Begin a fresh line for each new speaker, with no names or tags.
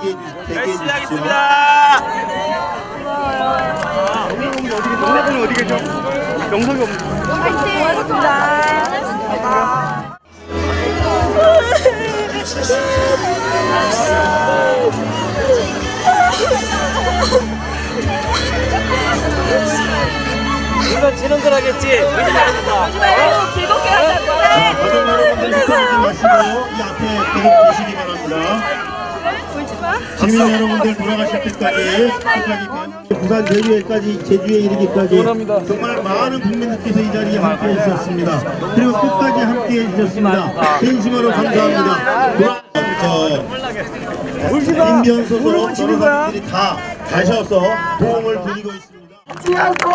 되게 되게 시작했습니다. 동네분 어디 계셔? 영상이 없는.
고맙습니다. 물론 지는 거라겠지. 하지 말고
즐겁게 하자고.
네. 여러분들 힘내세요. 마시고 이 앞에 계속 계시기 바랍니다. 시민 여러분들 돌아가실 때까지 끝까지 부산 제주에까지 제주에 이르기까지 정말 많은 국민들께서 이 자리에 함께 해 주셨습니다. 그리고 끝까지 함께 해 주셨습니다. 진심으로 감사합니다. 돌아- 저 인변소서 여러 사람들이 다 가셔서 도움을 드리고 있습니다.
않고!